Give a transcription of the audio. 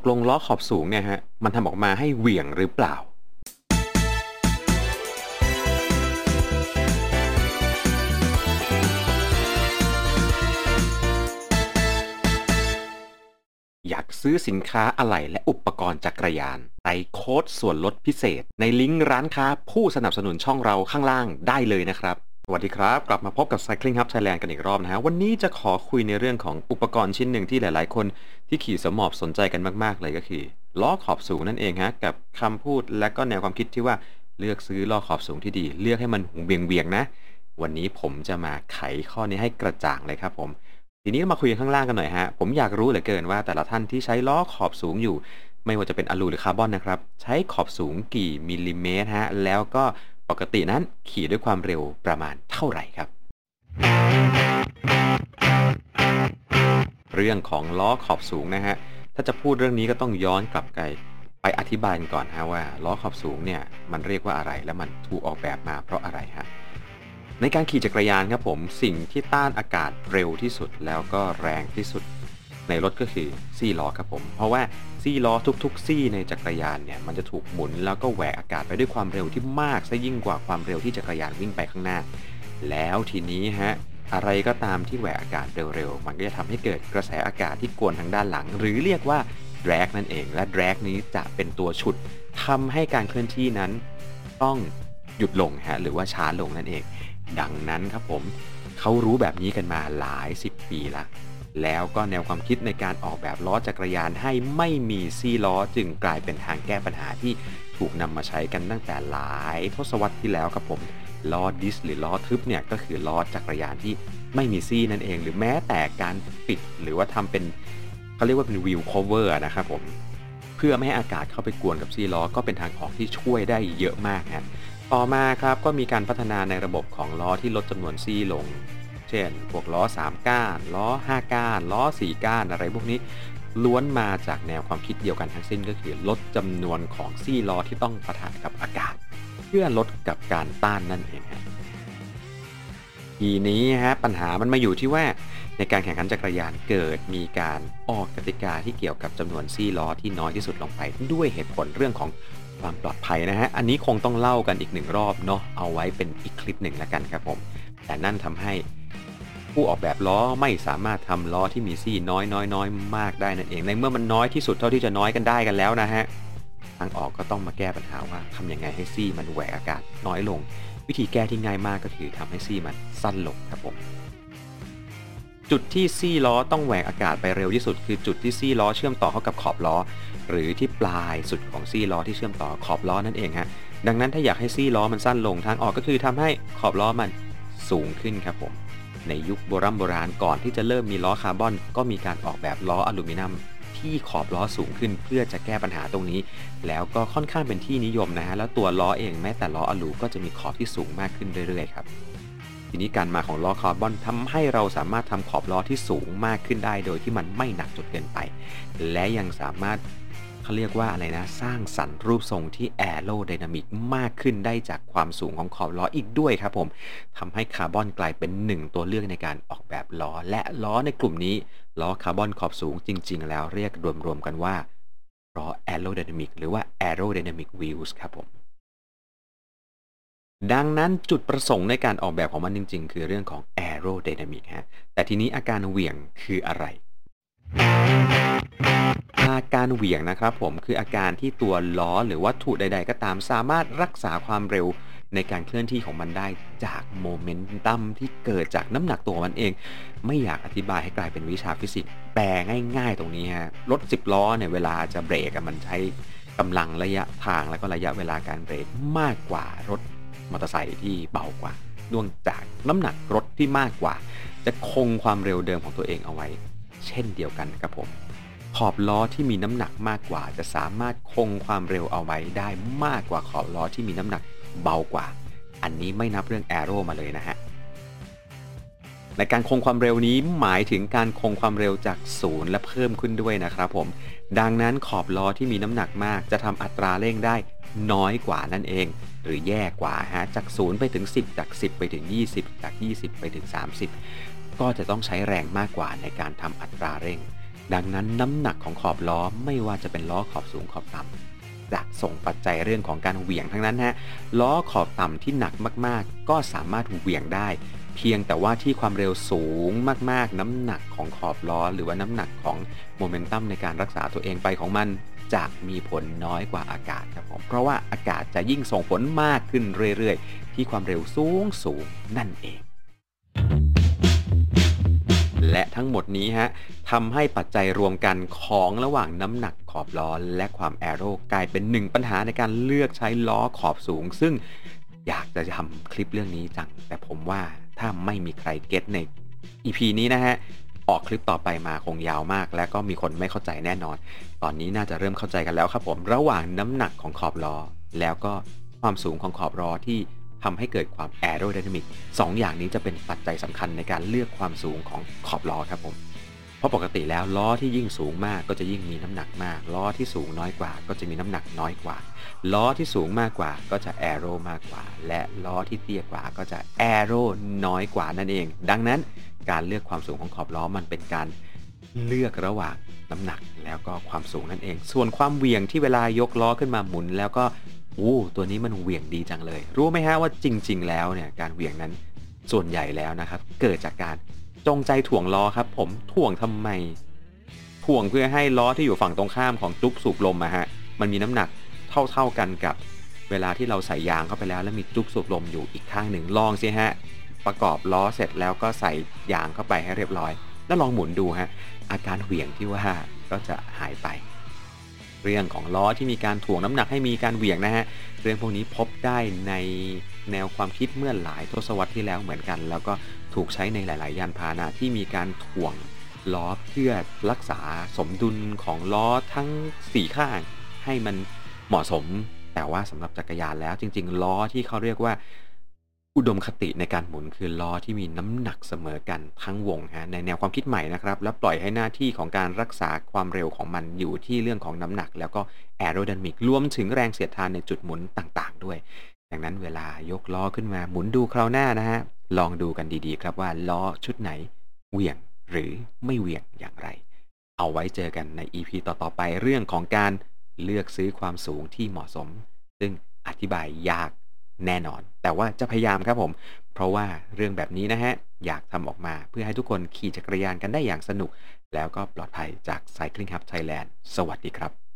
กลงล้อขอบสูงเนี่ยฮะมันทำออกมาให้เหวี่ยงหรือเปล่าอยากซื้อสินค้าอะไหล่และอุปกรณ์จักรยานใส่โค้ดส่วนลดพิเศษ ในลิงก์ร้านค้าผู้สนับสนุนช่องเราข้างล่างได้เลยนะครับ วัสดีครับ กลับมาพบกับ Cycling Hub Thailand กันอีกรอบนะฮะ วันนี้จะขอคุยในเรื่องของอุปกรณ์ชิ้นหนึ่งที่หลาย ๆ คนที่ขี่สมอบสนใจกันมาก ๆ เลยก็คือล้อขอบสูงนั่นเองฮะ กับคำพูดและก็แนวความคิดที่ว่าเลือกซื้อล้อขอบสูงที่ดี เลือกให้มันหูเบียงเบียงๆนะ วันนี้ผมจะมาไขข้อนี้ให้กระจ่างเลยครับผม ทีนี้มาคุยกันข้างล่างกันหน่อยฮะ ผมอยากรู้เหลือเกินว่า แต่ละท่านที่ใช้ล้อขอบสูงอยู่ ไม่ว่าจะเป็นอลูหรือคาร์บอนนะครับ ใช้ขอบสูงกี่มิลลิเมตรฮะ แล้วก็ ปกตินั้นขี่ด้วยความเร็วประมาณเท่าไหร่ครับ เรื่องของล้อขอบสูงนะฮะ ถ้าจะพูดเรื่องนี้ก็ต้องย้อนกลับไปไปอธิบายก่อนฮะว่าล้อขอบสูงเนี่ยมันเรียกว่าอะไรและมันถูกออกแบบมาเพราะอะไรฮะในการขี่จักรยานครับผมสิ่งที่ต้านอากาศเร็วที่สุดแล้วก็แรงที่สุด ในรถก็คือซี่ล้อครับผม เพราะว่าซี่ล้อทุก ๆ ซี่ในจักรยานเนี่ยมันจะถูกหมุนแล้วก็แหวกอากาศไปด้วยความเร็วที่มากซะยิ่งกว่าความเร็วที่จักรยานวิ่งไปข้างหน้า แล้วทีนี้ฮะอะไรก็ตามที่แหวกอากาศเร็วๆ มันก็จะทำให้เกิดกระแสอากาศที่กวนทางด้านหลัง หรือเรียกว่า drag นั่นเอง และ drag นี้จะเป็นตัวฉุดทำให้การเคลื่อนที่นั้นต้องหยุดลงฮะหรือว่าช้าลงนั่นเอง ดังนั้นครับผมเขารู้แบบนี้กันมาหลาย 10 ปีละ แล้วก็แนวความคิดในการออกแบบล้อจักรยานให้ไม่มีซี่ล้อจึงกลายเป็นทางแก้ปัญหาที่ถูกนำมาใช้กันตั้งแต่หลายทศวรรษที่แล้วครับผมล้อ disc หรือล้อทึบเนี่ยก็คือล้อจักรยานที่ไม่มีซี่นั่นเอง หรือแม้แต่การปิดหรือว่าทำเป็นเขาเรียกว่าเป็น wheel cover นะครับผมเพื่อไม่ให้อากาศเข้าไปกวนกับซี่ล้อก็เป็นทางออกที่ช่วยได้เยอะมากฮะต่อมาครับก็มีการพัฒนาในระบบของล้อที่ลดจำนวนซี่ลง เช่น พวกล้อ 3 ก้าน ล้อ 5 ก้าน ล้อ 4 ก้าน อะไรพวกนี้ ล้วนมาจากแนวความคิดเดียวกันทั้งสิ้นก็คือลดจำนวนของซี่ล้อที่ต้องประทะกับอากาศ เพื่อลดกับการต้านนั่นเองฮะทีนี้ฮะปัญหามันมาอยู่ที่ว่าในการแข่งขันจักรยานเกิดมีการออกกติกาที่เกี่ยวกับจำนวนซี่ล้อที่น้อยที่สุดลงไปด้วยเหตุผลเรื่องของความปลอดภัยนะฮะ อันนี้คงต้องเล่ากันอีกหนึ่งรอบเนาะ เอาไว้เป็นอีกคลิปหนึ่งแล้วกันครับผม แต่นั่นทำให้ ผู้ออกแบบล้อไม่สามารถทำล้อที่มีซี่น้อยน้อยน้อยมากได้นั่นเองในเมื่อมันน้อยที่สุดเท่าที่จะน้อยกันได้กันแล้วนะฮะทางออกก็ต้องมาแก้ปัญหาว่าทำยังไงให้ซี่มันแหวกอากาศน้อยลง วิธีแก้ที่ง่ายมากก็คือทำให้ซี่มันสั้นลงครับผมจุดที่ซี่ล้อต้องแหวกอากาศไปเร็วที่สุด คือจุดที่ซี่ล้อเชื่อมต่อเข้ากับขอบล้อ หรือที่ปลายสุดของซี่ล้อที่เชื่อมต่อขอบล้อนั่นเองฮะดังนั้นถ้าอยากให้ซี่ล้อมันสั้นลงทางออกก็คือทำให้ขอบล้อมันสูงขึ้นครับผม ในยุคโบราณโบราณก่อนที่จะเริ่มมีล้อคาร์บอน ก็มีการออกแบบล้ออลูมิเนียมที่ขอบล้อสูงขึ้นเพื่อจะแก้ปัญหาตรงนี้ แล้วก็ค่อนข้างเป็นที่นิยมนะฮะแล้วตัวล้อเองแม้แต่ล้ออลูก็จะมีขอบที่สูงมากขึ้นเรื่อยๆครับทีนี้การมาของล้อคาร์บอนทำให้เราสามารถทำขอบล้อที่สูงมากขึ้นได้ โดยที่มันไม่หนักจนเกินไป และยังสามารถ เขาเรียกว่าอะไรนะ สร้างสรรค์รูปทรงที่แอโรไดนามิกมากขึ้นได้จากความสูงของขอบล้ออีกด้วยครับผมทำให้คาร์บอนกลายเป็นหนึ่งตัวเลือกในการออกแบบล้อ และล้อในกลุ่มนี้ ล้อคาร์บอนขอบสูงจริง ๆ แล้วเรียกรวมๆกันว่าล้อ aerodynamic หรือว่า aerodynamic wheels ครับผมดังนั้นจุดประสงค์ในการออกแบบของมันจริง ๆ คือเรื่องของ aerodynamic ฮะ แต่ทีนี้อาการเหวี่ยงคืออะไร อาการเหวี่ยงนะครับผมคืออาการที่ตัวล้อหรือวัตถุใด ๆ ก็ตามสามารถรักษาความเร็วในการเคลื่อนที่ของมันได้จากโมเมนตัมที่เกิดจากน้ำหนักตัวมันเอง ไม่อยากอธิบายให้กลายเป็นวิชาฟิสิกส์แปลง่ายๆ ตรงนี้ฮะรถ 10 ล้อเนี่ยเวลาจะเบรกมันใช้กำลังระยะทางแล้วก็ระยะเวลาการเบรกมากกว่ารถมอเตอร์ไซค์ที่เบากว่าเนื่องจากน้ำหนักรถที่มากกว่า จะคงความเร็วเดิมของตัวเองเอาไว้ เช่นเดียวกันครับผม ขอบล้อที่มีน้ำหนักมากกว่า จะสามารถคงความเร็วเอาไว้ได้มากกว่าขอบล้อที่มีน้ำหนักเบากว่า อันนี้ไม่นับเรื่องแอโร่มาเลยนะฮะในการคงความเร็วนี้หมายถึงการคงความเร็วจากศูนย์และเพิ่มขึ้นด้วยนะครับผม ดังนั้นขอบล้อที่มีน้ำหนักมาก จะทำอัตราเร่งได้น้อยกว่านั่นเอง หรือแย่กว่าฮะจาก 0 ไปถึง 10 จาก 10 ไปถึง 20 จาก 20 ไปถึง 30 ก็จะต้องใช้แรงมากกว่าในการทำอัตราเร่ง ดังนั้นน้ำหนักของขอบล้อไม่ว่าจะเป็นล้อขอบสูงขอบต่ำจะส่งปัจจัยเรื่องของการเหวี่ยงทั้งนั้นฮะล้อขอบต่ำที่หนักมากๆ ก็สามารถเหวี่ยงได้ เพียงแต่ว่าที่ความเร็วสูงมากๆ น้ำหนักของขอบล้อ หรือว่าน้ำหนักของโมเมนตัมในการรักษาตัวเองไปของมันจะมีผลน้อยกว่าอากาศครับผมเพราะว่าอากาศจะยิ่งส่งผลมากขึ้นเรื่อยๆ ที่ความเร็วสูงสูงนั่นเอง และทั้งหมดนี้ฮะทำให้ปัจจัยรวมกันของระหว่างน้ำหนักขอบล้อและความแอโร่กลายเป็นหนึ่งปัญหาในการเลือกใช้ล้อขอบสูง ซึ่งอยากจะทำคลิปเรื่องนี้จัง แต่ผมว่าถ้าไม่มีใครเก็ตใน EP นี้นะฮะออกคลิปต่อไปมาคงยาวมาก และก็มีคนไม่เข้าใจแน่นอน ตอนนี้น่าจะเริ่มเข้าใจกันแล้วครับผม ระหว่างน้ำหนักของขอบล้อ แล้วก็ความสูงของขอบล้อที่ ทำให้เกิดความแอโรไดนามิกสองอย่างนี้จะเป็นปัจจัยสำคัญในการเลือกความสูงของขอบล้อครับผมเพราะปกติแล้วล้อที่ยิ่งสูงมากก็จะยิ่งมีน้ำหนักมาก ล้อที่สูงน้อยกว่า ก็จะมีน้ำหนักน้อยกว่า ล้อที่สูงมากกว่าก็จะแอโรมากกว่า และล้อที่เตี้ยกว่าก็จะแอโรน้อยกว่านั่นเอง ดังนั้นการเลือกความสูงของขอบล้อมันเป็นการเลือกระหว่างน้ำหนักแล้วก็ความสูงนั่นเอง ส่วนความเวียงที่เวลายกล้อขึ้นมาหมุน แล้วก็ อ้ตัวนี้มันเหวี่ยงดีจังเลย รู้ไหมฮะว่าจริง ๆ แล้วเนี่ยการเหวี่ยงนั้นส่วนใหญ่แล้วนะครับ เกิดจากการจงใจถ่วงล้อครับ ผมถ่วงทำไมถ่วงเพื่อให้ล้อที่อยู่ฝั่งตรงข้ามของจุ๊บสูบลมอะฮะมันมีน้ำหนักเท่า ๆกันกับเวลาที่เราใส่ยางเข้าไปแล้ว แล้วมีจุ๊บสูบลมอยู่อีกข้างหนึ่งลองสิฮะประกอบล้อเสร็จแล้วก็ใส่ยางเข้าไปให้เรียบร้อย แล้วลองหมุนดูฮะอาการเหวี่ยงที่ว่าก็จะหายไป เรื่องของล้อที่มีการถ่วงน้ำหนักให้มีการเหวี่ยงนะฮะเรื่องพวกนี้พบได้ในแนวความคิดเมื่อหลายทศวรรษที่แล้วเหมือนกัน แล้วก็ถูกใช้ในหลาย ๆ ยานพาหนะที่มีการถ่วงล้อเพื่อรักษาสมดุลของล้อทั้ง 4 ข้าง ให้มันเหมาะสม แต่ว่าสำหรับจักรยานแล้วจริง ๆ ล้อที่เขาเรียกว่า อุดมคติในการหมุนคือล้อที่มีน้ำหนักเสมอกันทั้งวงฮะในแนวความคิดใหม่นะครับ แล้วปล่อยให้หน้าที่ของการรักษาความเร็วของมันอยู่ที่เรื่องของน้ำหนัก แล้วก็แอโร d y นามิกรวมถึงแรงเสียดทานในจุดหมุนต่างๆ ด้วย ดังนั้นเวลายกล้อขึ้นมาหมุนดูคราวหน้านะฮะลองดูกันดีๆ ครับว่าล้อชุดไหนเหวี่ยงหรือไม่เหวี่ยงอย่างไร เอาไว้เจอกันใน EP ต่อๆไปเรื่องของการเลือกซื้อความสูงที่เหมาะสม ซึ่งอธิบายยาก แน่นอน แต่ว่าจะพยายามครับผม เพราะว่าเรื่องแบบนี้นะฮะ อยากทำออกมาเพื่อให้ทุกคนขี่จักรยานกันได้อย่างสนุก แล้วก็ปลอดภัยจาก Cycling Hub Thailand สวัสดีครับ